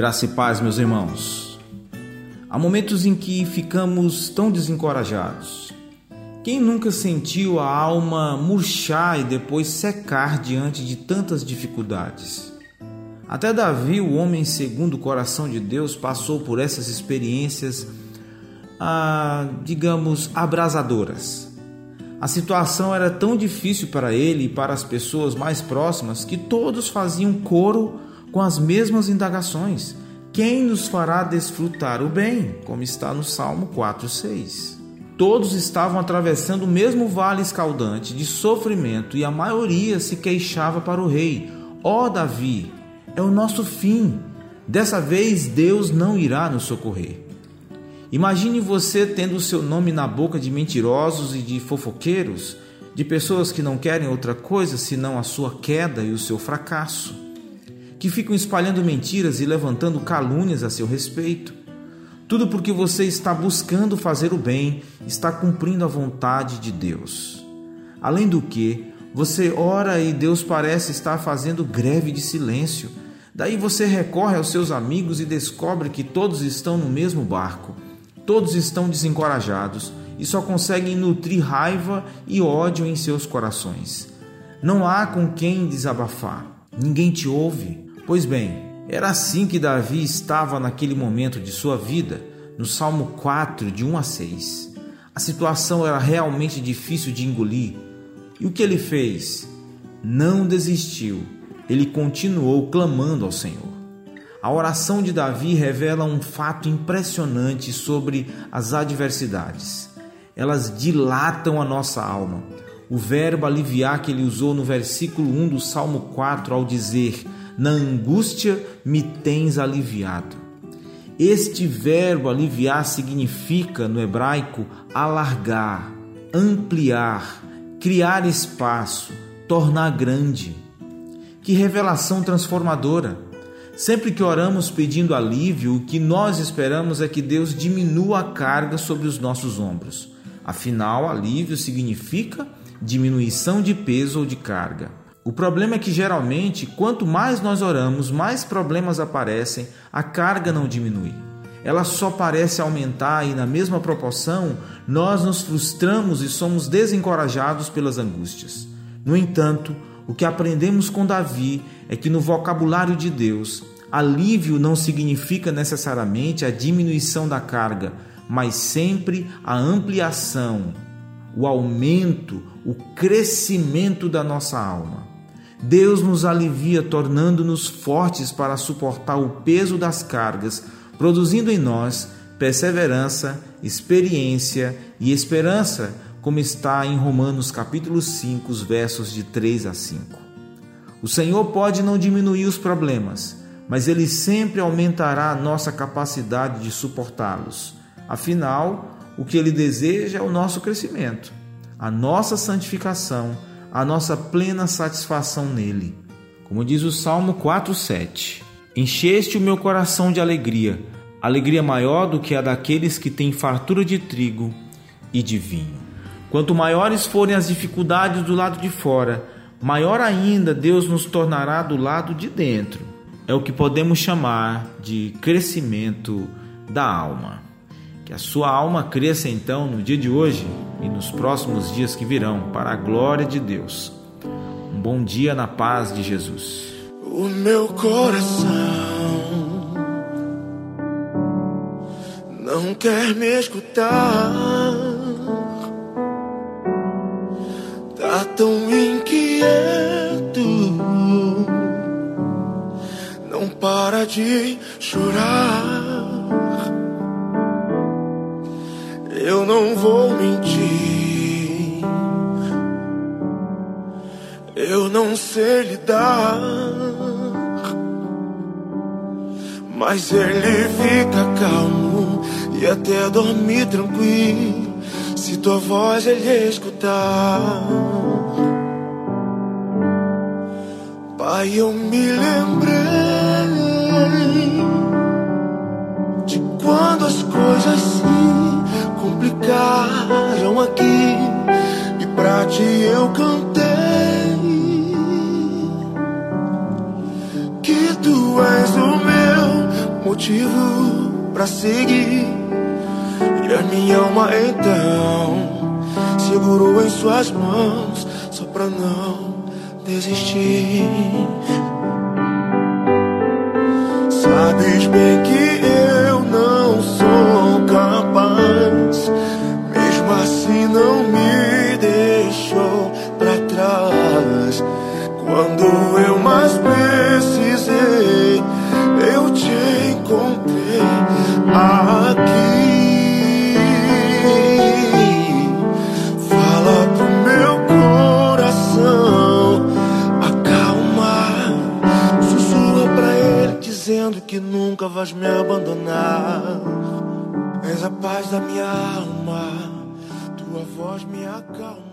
Graça e paz, meus irmãos. Há momentos em que ficamos tão desencorajados. Quem nunca sentiu a alma murchar e depois secar diante de tantas dificuldades? Até Davi, o homem segundo o coração de Deus, passou por essas experiências, ah, digamos, abrasadoras. A situação era tão difícil para ele e para as pessoas mais próximas que todos faziam coro com as mesmas indagações: Quem nos fará desfrutar o bem? Como está no Salmo 4:6. Todos estavam atravessando o mesmo vale escaldante de sofrimento e a maioria se queixava para o rei: Ó oh, Davi, é o nosso fim. Dessa vez Deus não irá nos socorrer. Imagine você tendo o seu nome na boca de mentirosos e de fofoqueiros, de pessoas que não querem outra coisa senão a sua queda e o seu fracasso que ficam espalhando mentiras e levantando calúnias a seu respeito. Tudo porque você está buscando fazer o bem, está cumprindo a vontade de Deus. Além do que, você ora e Deus parece estar fazendo greve de silêncio. Daí você recorre aos seus amigos e descobre que todos estão no mesmo barco. Todos estão desencorajados e só conseguem nutrir raiva e ódio em seus corações. Não há com quem desabafar. Ninguém te ouve. Pois bem, era assim que Davi estava naquele momento de sua vida, no Salmo 4, de 1 a 6. A situação era realmente difícil de engolir. E o que ele fez? Não desistiu. Ele continuou clamando ao Senhor. A oração de Davi revela um fato impressionante sobre as adversidades. Elas dilatam a nossa alma. O verbo aliviar que ele usou no versículo 1 do Salmo 4 ao dizer: na angústia me tens aliviado. Este verbo aliviar significa, no hebraico, alargar, ampliar, criar espaço, tornar grande. Que revelação transformadora! Sempre que oramos pedindo alívio, o que nós esperamos é que Deus diminua a carga sobre os nossos ombros. Afinal, alívio significa diminuição de peso ou de carga. O problema é que geralmente, quanto mais nós oramos, mais problemas aparecem, a carga não diminui. Ela só parece aumentar e, na mesma proporção, nós nos frustramos e somos desencorajados pelas angústias. No entanto, o que aprendemos com Davi é que no vocabulário de Deus, alívio não significa necessariamente a diminuição da carga, mas sempre a ampliação, o aumento, o crescimento da nossa alma. Deus nos alivia, tornando-nos fortes para suportar o peso das cargas, produzindo em nós perseverança, experiência e esperança, como está em Romanos capítulo 5, versos de 3 a 5. O Senhor pode não diminuir os problemas, mas ele sempre aumentará a nossa capacidade de suportá-los. Afinal, o que ele deseja é o nosso crescimento, a nossa santificação a nossa plena satisfação nele. Como diz o Salmo 4:7. Encheste o meu coração de alegria, alegria maior do que a daqueles que têm fartura de trigo e de vinho. Quanto maiores forem as dificuldades do lado de fora, maior ainda Deus nos tornará do lado de dentro. É o que podemos chamar de crescimento da alma. Que a sua alma cresça então no dia de hoje e nos próximos dias que virão, para a glória de Deus. Um bom dia na paz de Jesus. O meu coração não quer me escutar. Tá tão inquieto, não para de chorar. Não vou mentir. Eu não sei lidar, mas ele fica calmo e até dormir tranquilo. Se tua voz ele escutar, Pai, eu me lembrei cantei que tu és o meu motivo pra seguir. E a minha alma então segurou em suas mãos só pra não desistir. Sabes bem que eu encontrei aqui. Fala pro meu coração acalmar. Sussurra pra ele dizendo que nunca vais me abandonar. És a paz da minha alma, tua voz me acalma.